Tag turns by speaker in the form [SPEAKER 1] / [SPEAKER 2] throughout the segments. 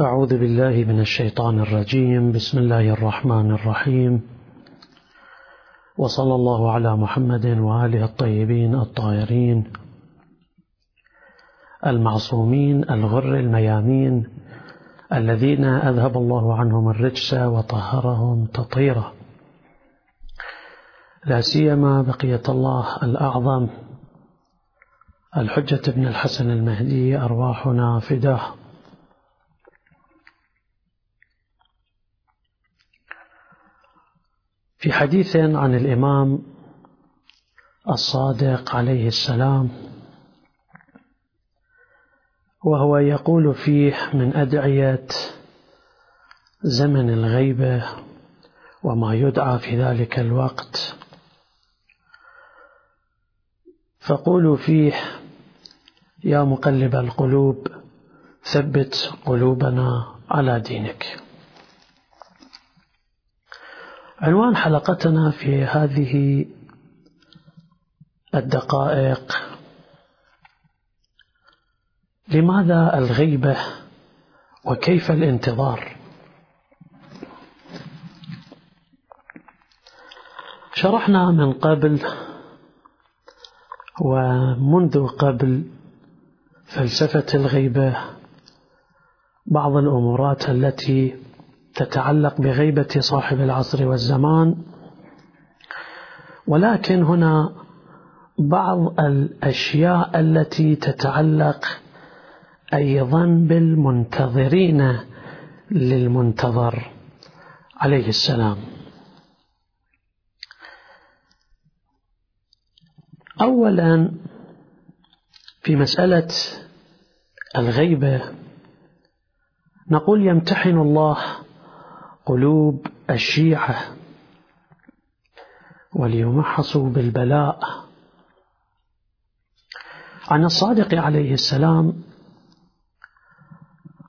[SPEAKER 1] أعوذ بالله من الشيطان الرجيم. بسم الله الرحمن الرحيم. وصلى الله على محمد وآله الطيبين الطاهرين المعصومين الغر الميامين الذين أذهب الله عنهم الرجس وطهرهم تطهيرا. لا سيما بقية الله الأعظم الحجة بن الحسن المهدي أرواحنا فداه. في حديث عن الإمام الصادق عليه السلام وهو يقول فيه من أدعية زمن الغيبة وما يدعى في ذلك الوقت. فقولوا فيه يا مقلب القلوب ثبت قلوبنا على دينك. عنوان حلقتنا في هذه الدقائق. لماذا الغيبة وكيف الانتظار؟ شرحنا من قبل ومنذ قبل فلسفة الغيبة بعض الأمورات التي تتعلق بغيبة صاحب العصر والزمان. ولكن هنا بعض الأشياء التي تتعلق أيضا بالمنتظرين للمنتظر عليه السلام. أولا في مسألة الغيبة نقول يمتحن الله قلوب الشيعة وليمحصوا بالبلاء. عن الصادق عليه السلام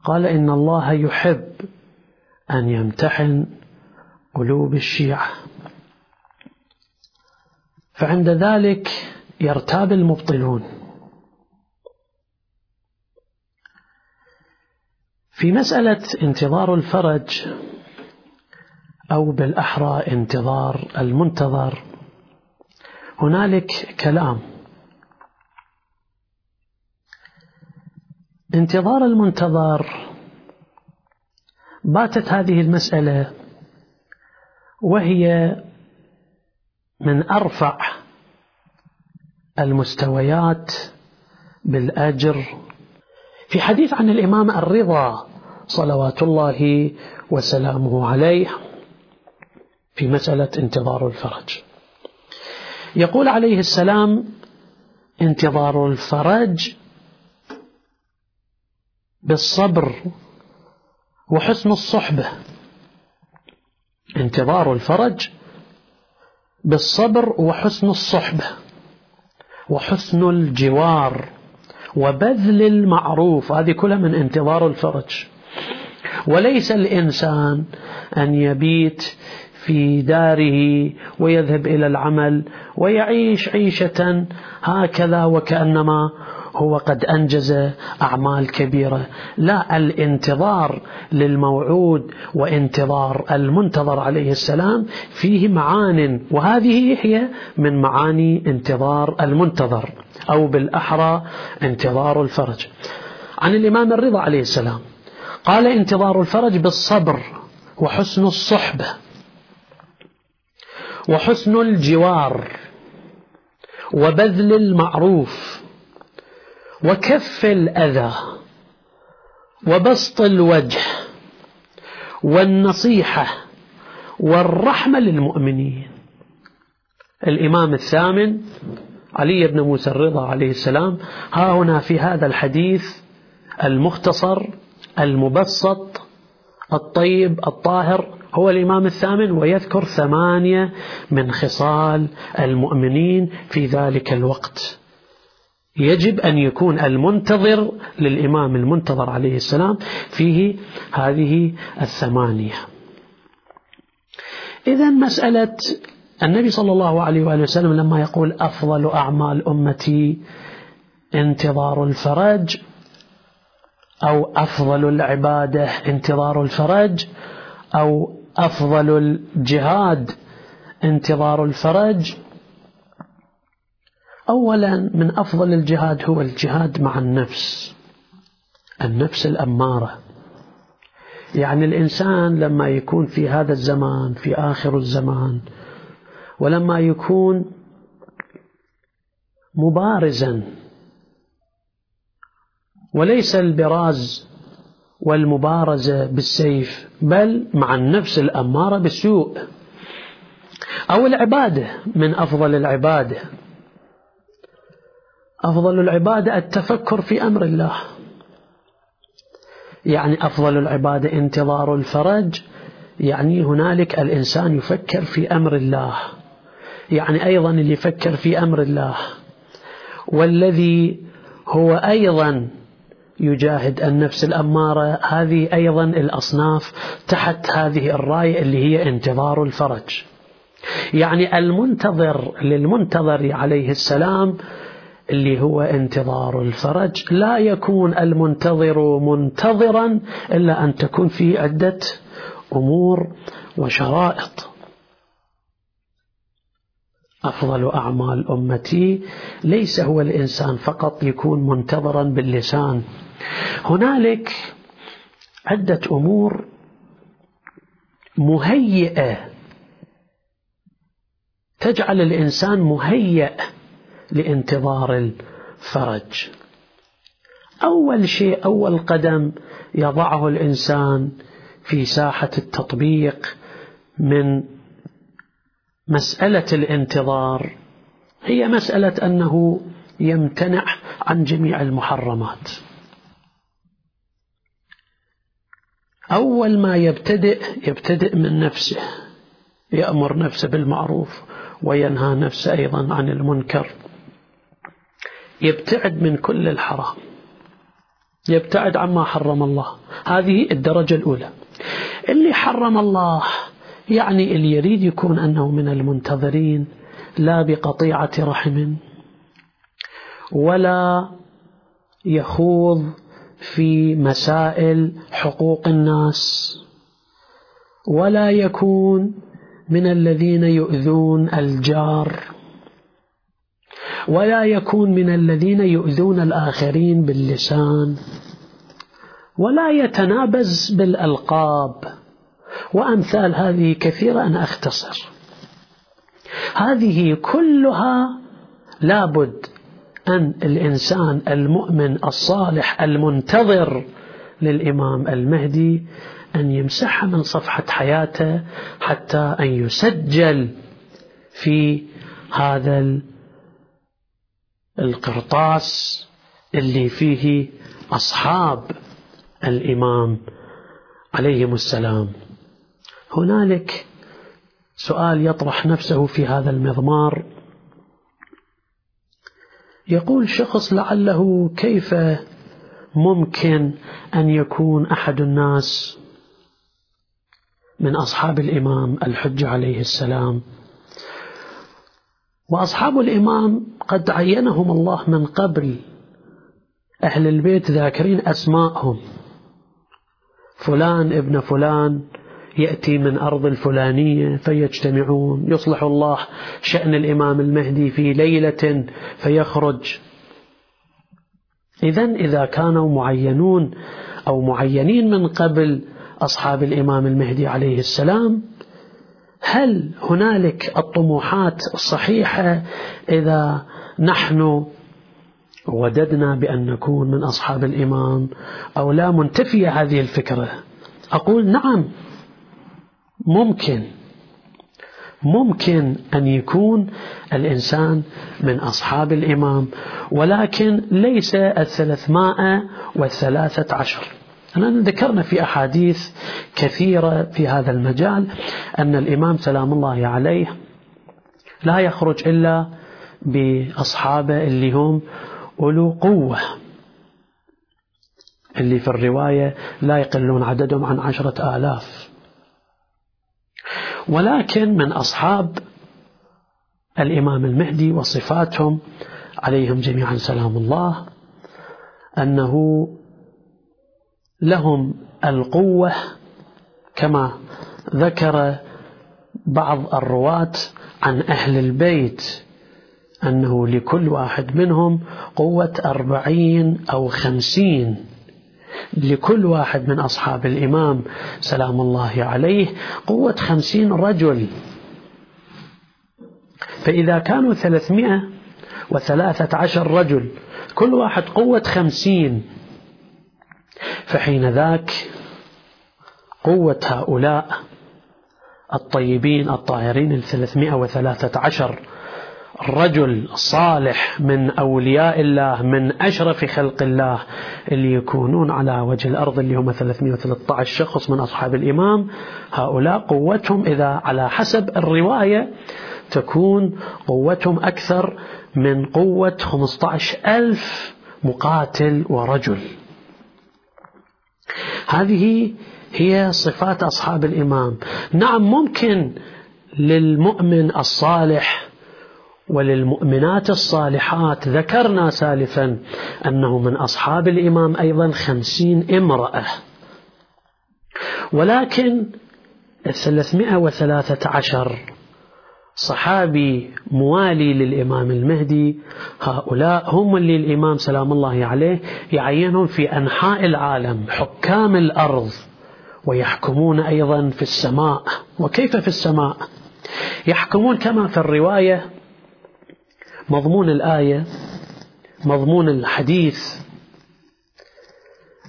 [SPEAKER 1] قال إن الله يحب أن يمتحن قلوب الشيعة. فعند ذلك يرتاب المبطلون. في مسألة انتظار الفرج أو بالأحرى انتظار المنتظر. هنالك كلام. انتظار المنتظر. باتت هذه المسألة وهي من أرفع المستويات بالأجر. في حديث عن الإمام الرضا صلوات الله وسلامه عليه في مسألة انتظار الفرج. يقول عليه السلام انتظار الفرج بالصبر وحسن الصحبة. انتظار الفرج بالصبر وحسن الصحبة وحسن الجوار وبذل المعروف. هذه كلها من انتظار الفرج. وليس الإنسان أن يبيت في داره ويذهب إلى العمل ويعيش عيشة هكذا وكأنما هو قد أنجز أعمال كبيرة. لا الانتظار للموعود وانتظار المنتظر عليه السلام فيه معان وهذه هي من معاني انتظار المنتظر أو بالأحرى انتظار الفرج. عن الإمام الرضا عليه السلام قال انتظار الفرج بالصبر وحسن الصحبة. وحسن الجوار وبذل المعروف وكف الأذى وبسط الوجه والنصيحة والرحمة للمؤمنين. الإمام الثامن علي بن موسى الرضا عليه السلام ها هنا في هذا الحديث المختصر المبسط الطيب الطاهر هو الإمام الثامن ويذكر ثمانية من خصال المؤمنين في ذلك الوقت. يجب أن يكون المنتظر للإمام المنتظر عليه السلام فيه هذه الثمانية. إذا مسألة النبي صلى الله عليه وآله وسلم لما يقول أفضل أعمال أمتي انتظار الفرج أو أفضل العبادة انتظار الفرج أو أفضل الجهاد انتظار الفرج. أولا من أفضل الجهاد هو الجهاد مع النفس النفس الأمارة. يعني الإنسان لما يكون في هذا الزمان في آخر الزمان ولما يكون مبارزا وليس البراز والمبارزة بالسيف بل مع النفس الأمارة بالسوء. أو العبادة من أفضل العبادة. أفضل العبادة التفكر في أمر الله. يعني أفضل العبادة انتظار الفرج. يعني هنالك الإنسان يفكر في أمر الله. يعني أيضا اللي يفكر في أمر الله. والذي هو أيضا يجاهد النفس الأمارة. هذه أيضا الأصناف تحت هذه الراية اللي هي انتظار الفرج. يعني المنتظر للمنتظر عليه السلام اللي هو انتظار الفرج. لا يكون المنتظر منتظرا إلا أن تكون في عدة أمور وشرائط. أفضل أعمال أمتي ليس هو الإنسان فقط يكون منتظرا باللسان. هنالك عدة أمور مهيئة. تجعل الإنسان مهيئ لانتظار الفرج. أول شيء أول قدم يضعه الإنسان في ساحة التطبيق من مسألة الانتظار هي مسألة أنه يمتنع عن جميع المحرمات. أول ما يبتدئ يبتدئ من نفسه يأمر نفسه بالمعروف وينهى نفسه أيضا عن المنكر. يبتعد من كل الحرام يبتعد عما حرم الله. هذه الدرجة الأولى. اللي حرم الله يعني اللي يريد يكون أنه من المنتظرين لا بقطيعة رحم ولا يخوض في مسائل حقوق الناس ولا يكون من الذين يؤذون الجار ولا يكون من الذين يؤذون الآخرين باللسان ولا يتنابز بالألقاب وأمثال هذه كثيرة أنا أختصر. هذه كلها لابد أن الإنسان المؤمن الصالح المنتظر للإمام المهدي أن يمسحها من صفحة حياته حتى أن يسجل في هذا القرطاس اللي فيه أصحاب الإمام. عليهم السلام. هنالك سؤال يطرح نفسه في هذا المضمار. يقول شخص لعله كيف ممكن أن يكون أحد الناس من أصحاب الإمام الحجة عليه السلام؟ وأصحاب الإمام قد عينهم الله من قبل أهل البيت ذاكرين أسماءهم. فلان ابن فلان يأتي من أرض الفلانية فيجتمعون. يصلح الله شأن الإمام المهدي في ليلة فيخرج. إذا إذا كانوا معينون أو معينين من قبل أصحاب الإمام المهدي عليه السلام هل هنالك الطموحات الصحيحة إذا نحن وددنا بأن نكون من أصحاب الإمام أو لا منتفية هذه الفكرة؟ أقول نعم. ممكن ممكن أن يكون الإنسان من أصحاب الإمام ولكن ليس الثلاثمائة والثلاثة عشر. أننا ذكرنا في أحاديث كثيرة في هذا المجال أن الإمام سلام الله عليه لا يخرج إلا بأصحابه اللي هم أولو قوة. اللي في الرواية لا يقلون عددهم عن عشرة آلاف. ولكن من أصحاب الإمام المهدي وصفاتهم عليهم جميعا سلام الله أنه لهم القوة كما ذكر بعض الرواة عن أهل البيت أنه لكل واحد منهم قوة أربعين أو خمسين. لكل واحد من أصحاب الإمام سلام الله عليه قوة خمسين رجل. فإذا كانوا ثلاثمائة وثلاثة عشر رجل كل واحد قوة خمسين. فحين ذاك قوة هؤلاء الطيبين الطاهرين الثلاثمائة وثلاثة عشر رجل صالح من أولياء الله من أشرف خلق الله اللي يكونون على وجه الأرض اللي هم 313 شخص من أصحاب الإمام. هؤلاء قوتهم إذا على حسب الرواية تكون قوتهم أكثر من قوة 15 ألف مقاتل ورجل. هذه هي صفات أصحاب الإمام. نعم ممكن للمؤمن الصالح وللمؤمنات الصالحات ذكرنا سالفا أنه من أصحاب الإمام أيضا خمسين امرأة. ولكن الثلاثمائة وثلاثة عشر صحابي موالي للإمام المهدي هؤلاء هم اللي الإمام سلام الله عليه يعينهم في أنحاء العالم حكام الأرض ويحكمون أيضا في السماء. وكيف في السماء؟ يحكمون كما في الرواية مضمون الآية مضمون الحديث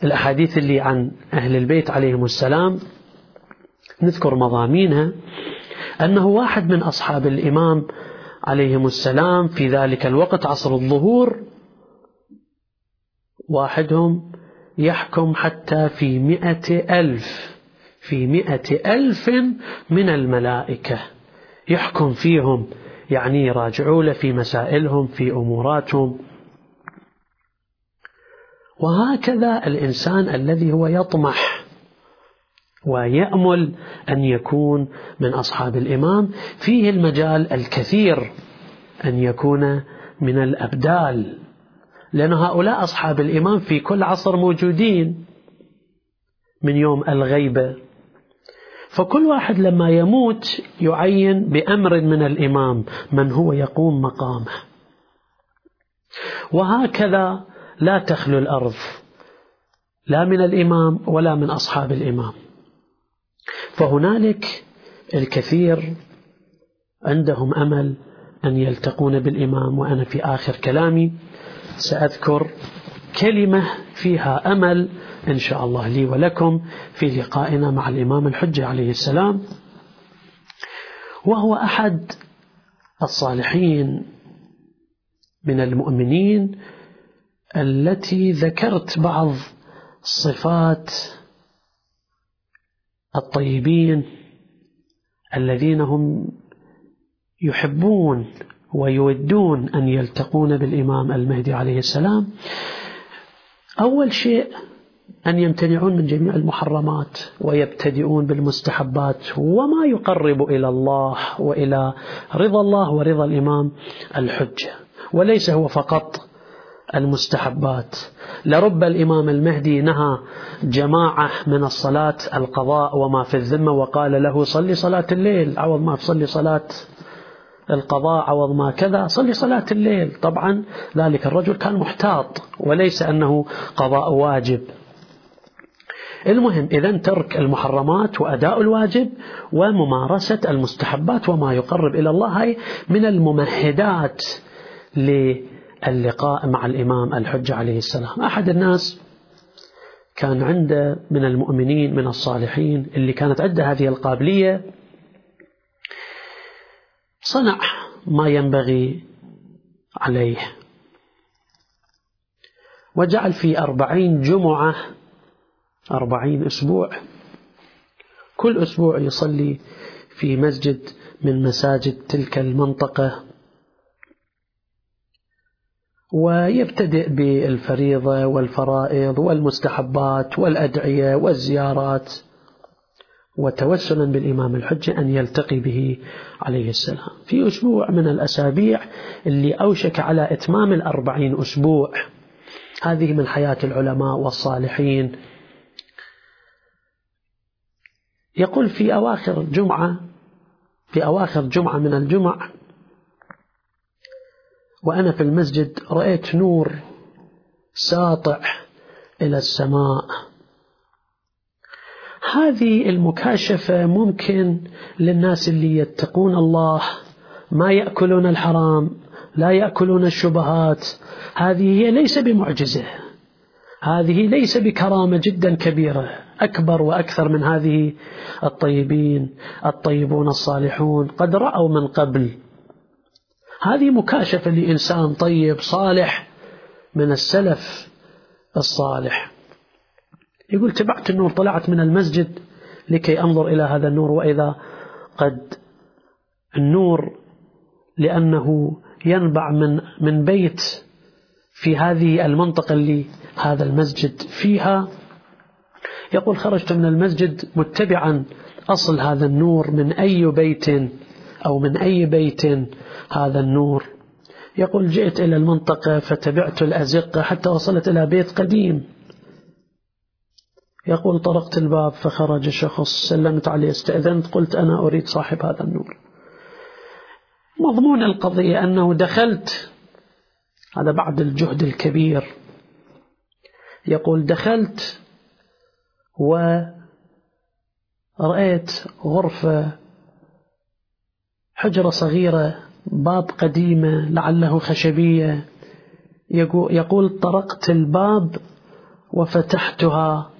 [SPEAKER 1] الأحاديث اللي عن أهل البيت عليهم السلام. نذكر مضامينها. أنه واحد من أصحاب الإمام عليهم السلام في ذلك الوقت عصر الظهور واحدهم يحكم حتى في مئة ألف في مئة ألف من الملائكة يحكم فيهم. يعني يراجعوا له في مسائلهم في أموراتهم. وهكذا الإنسان الذي هو يطمح ويأمل أن يكون من أصحاب الإمام. فيه المجال الكثير أن يكون من الأبدال لأن هؤلاء أصحاب الإمام في كل عصر موجودين. من يوم الغيبة فكل واحد لما يموت يعين بأمر من الإمام من هو يقوم مقامه وهكذا لا تخلو الأرض لا من الإمام ولا من أصحاب الإمام. فهنالك الكثير عندهم أمل أن يلتقون بالإمام وأنا في آخر كلامي سأذكر كلمة فيها أمل إن شاء الله لي ولكم في لقائنا مع الإمام الحجة عليه السلام وهو أحد الصالحين من المؤمنين التي ذكرت بعض صفات الطيبين الذين هم يحبون ويودون أن يلتقون بالإمام المهدي عليه السلام. أول شيء أن يمتنعون من جميع المحرمات ويبتدئون بالمستحبات وما يقرب إلى الله وإلى رضا الله ورضا الإمام الحجة وليس هو فقط المستحبات. لرب الإمام المهدي نهى جماعة من الصلاة القضاء وما في الذمة وقال له صلي صلاة الليل. عوض ما تصلي صلاة القضاء عوض ما كذا صلي صلاة الليل. طبعا ذلك الرجل كان محتاط وليس أنه قضاء واجب. المهم إذا ترك المحرمات وأداء الواجب وممارسة المستحبات وما يقرب إلى الله هاي من الممهدات للقاء مع الإمام الحجة عليه السلام. أحد الناس كان عنده من المؤمنين من الصالحين اللي كانت عنده هذه القابلية صنع ما ينبغي عليه. وجعل في أربعين جمعة أربعين أسبوع. كل أسبوع يصلي في مسجد من مساجد تلك المنطقة. ويبتدئ بالفريضة والفرائض والمستحبات والأدعية والزيارات. وتوسلا بالإمام الحجة أن يلتقي به عليه السلام. في أسبوع من الأسابيع اللي أوشك على إتمام الأربعين أسبوع. هذه من حياة العلماء والصالحين. يقول في أواخر جمعة في أواخر جمعة من الجمع وأنا في المسجد رأيت نور ساطع إلى السماء. هذه المكاشفة ممكن للناس اللي يتقون الله ما يأكلون الحرام لا يأكلون الشبهات. هذه هي ليس بمعجزة. هذه ليس بكرامة جدا كبيرة. أكبر وأكثر من هذه الطيبين الطيبون الصالحون. قد رأوا من قبل. هذه مكاشفة لإنسان طيب صالح من السلف الصالح. يقول تبعت النور طلعت من المسجد لكي أنظر إلى هذا النور وإذا قد النور لأنه ينبع من من بيت في هذه المنطقة اللي هذا المسجد فيها. يقول خرجت من المسجد متبعا أصل هذا النور من أي بيت أو من أي بيت هذا النور. يقول جئت إلى المنطقة فتبعت الأزقة حتى وصلت إلى بيت قديم. يقول طرقت الباب فخرج شخص سلمت عليه استأذنت قلت أنا أريد صاحب هذا النور. مضمون القضية أنه دخلت هذا بعد الجهد الكبير يقول دخلت ورأيت غرفة حجرة صغيرة باب قديمة لعله خشبية يقول طرقت الباب وفتحتها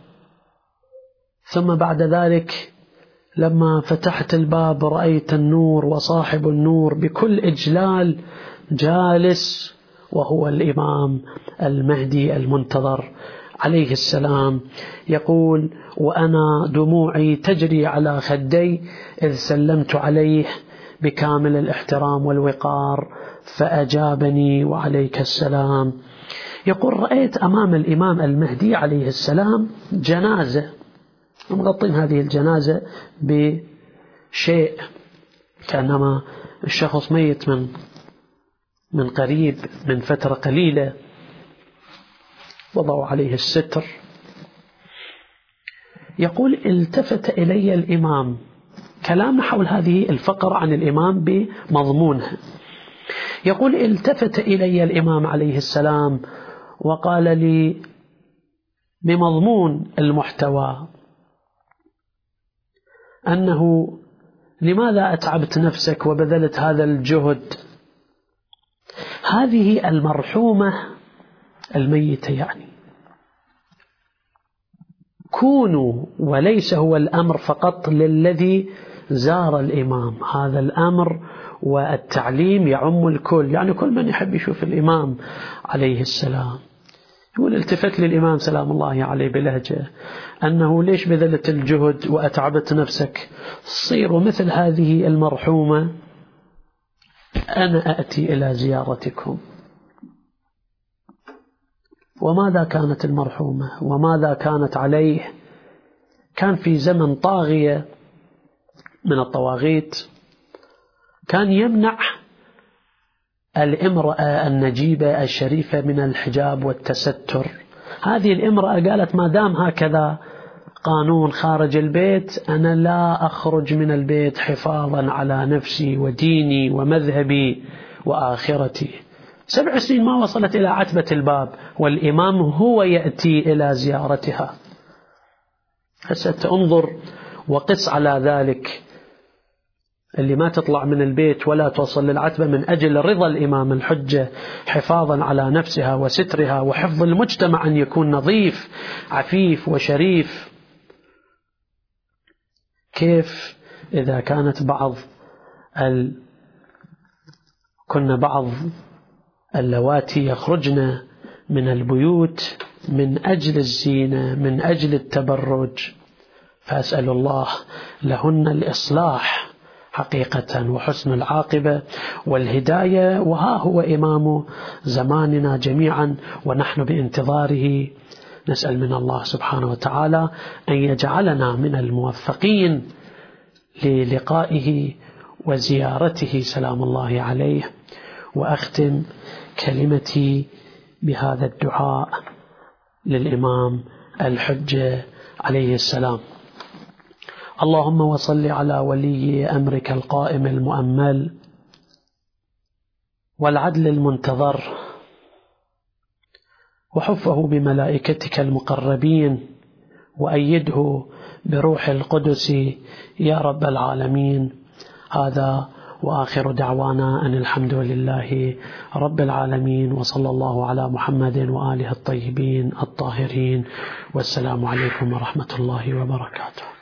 [SPEAKER 1] ثم بعد ذلك لما فتحت الباب رأيت النور وصاحب النور بكل إجلال جالس وهو الإمام المهدي المنتظر عليه السلام. يقول وأنا دموعي تجري على خدي إذ سلمت عليه بكامل الاحترام والوقار فأجابني وعليك السلام. يقول رأيت أمام الإمام المهدي عليه السلام جنازة. مغطين هذه الجنازة بشيء كأنما الشخص ميت من من قريب من فترة قليلة وضعوا عليه الستر. يقول التفت إلي الإمام. كلام حول هذه الفقرة عن الإمام بمضمونها يقول التفت إلي الإمام عليه السلام وقال لي بمضمون المحتوى. أنه لماذا أتعبت نفسك وبذلت هذا الجهد؟ هذه المرحومة الميتة يعني. كونوا وليس هو الأمر فقط للذي زار الإمام. هذا الأمر والتعليم يعم الكل. يعني كل من يحب يشوف الإمام عليه السلام. يقول التفت للإمام سلام الله عليه بلهجة أنه ليش بذلت الجهد وأتعبت نفسك؟ صيروا مثل هذه المرحومة. أنا أأتي إلى زيارتكم. وماذا كانت المرحومة؟ وماذا كانت عليه؟ كان في زمن طاغية من الطواغيت. كان يمنع الامرأة النجيبة الشريفة من الحجاب والتستر. هذه الامرأة قالت ما دام هكذا قانون خارج البيت أنا لا أخرج من البيت حفاظا على نفسي وديني ومذهبي وآخرتي. سبع سنين ما وصلت إلى عتبة الباب والإمام هو يأتي إلى زيارتها. هسه انظر وقس على ذلك. اللي ما تطلع من البيت ولا توصل للعتبة من أجل رضا الإمام الحجة حفاظا على نفسها وسترها وحفظ المجتمع أن يكون نظيف عفيف وشريف. كيف إذا كانت بعض ال... كنا بعض اللواتي يخرجن من البيوت من أجل الزينة من أجل التبرج. فأسأل الله لهن الإصلاح. حقيقة وحسن العاقبة والهداية وها هو إمام زماننا جميعا ونحن بانتظاره. نسأل من الله سبحانه وتعالى أن يجعلنا من الموفقين للقائه وزيارته. سلام الله عليه. وأختم كلمتي بهذا الدعاء للإمام الحجة عليه السلام. اللهم وصل على ولي أمرك القائم المؤمل والعدل المنتظر وحفه بملائكتك المقربين وأيده بروح القدس يا رب العالمين. هذا وآخر دعوانا أن الحمد لله رب العالمين وصلى الله على محمد وآله الطيبين الطاهرين. والسلام عليكم ورحمة الله وبركاته.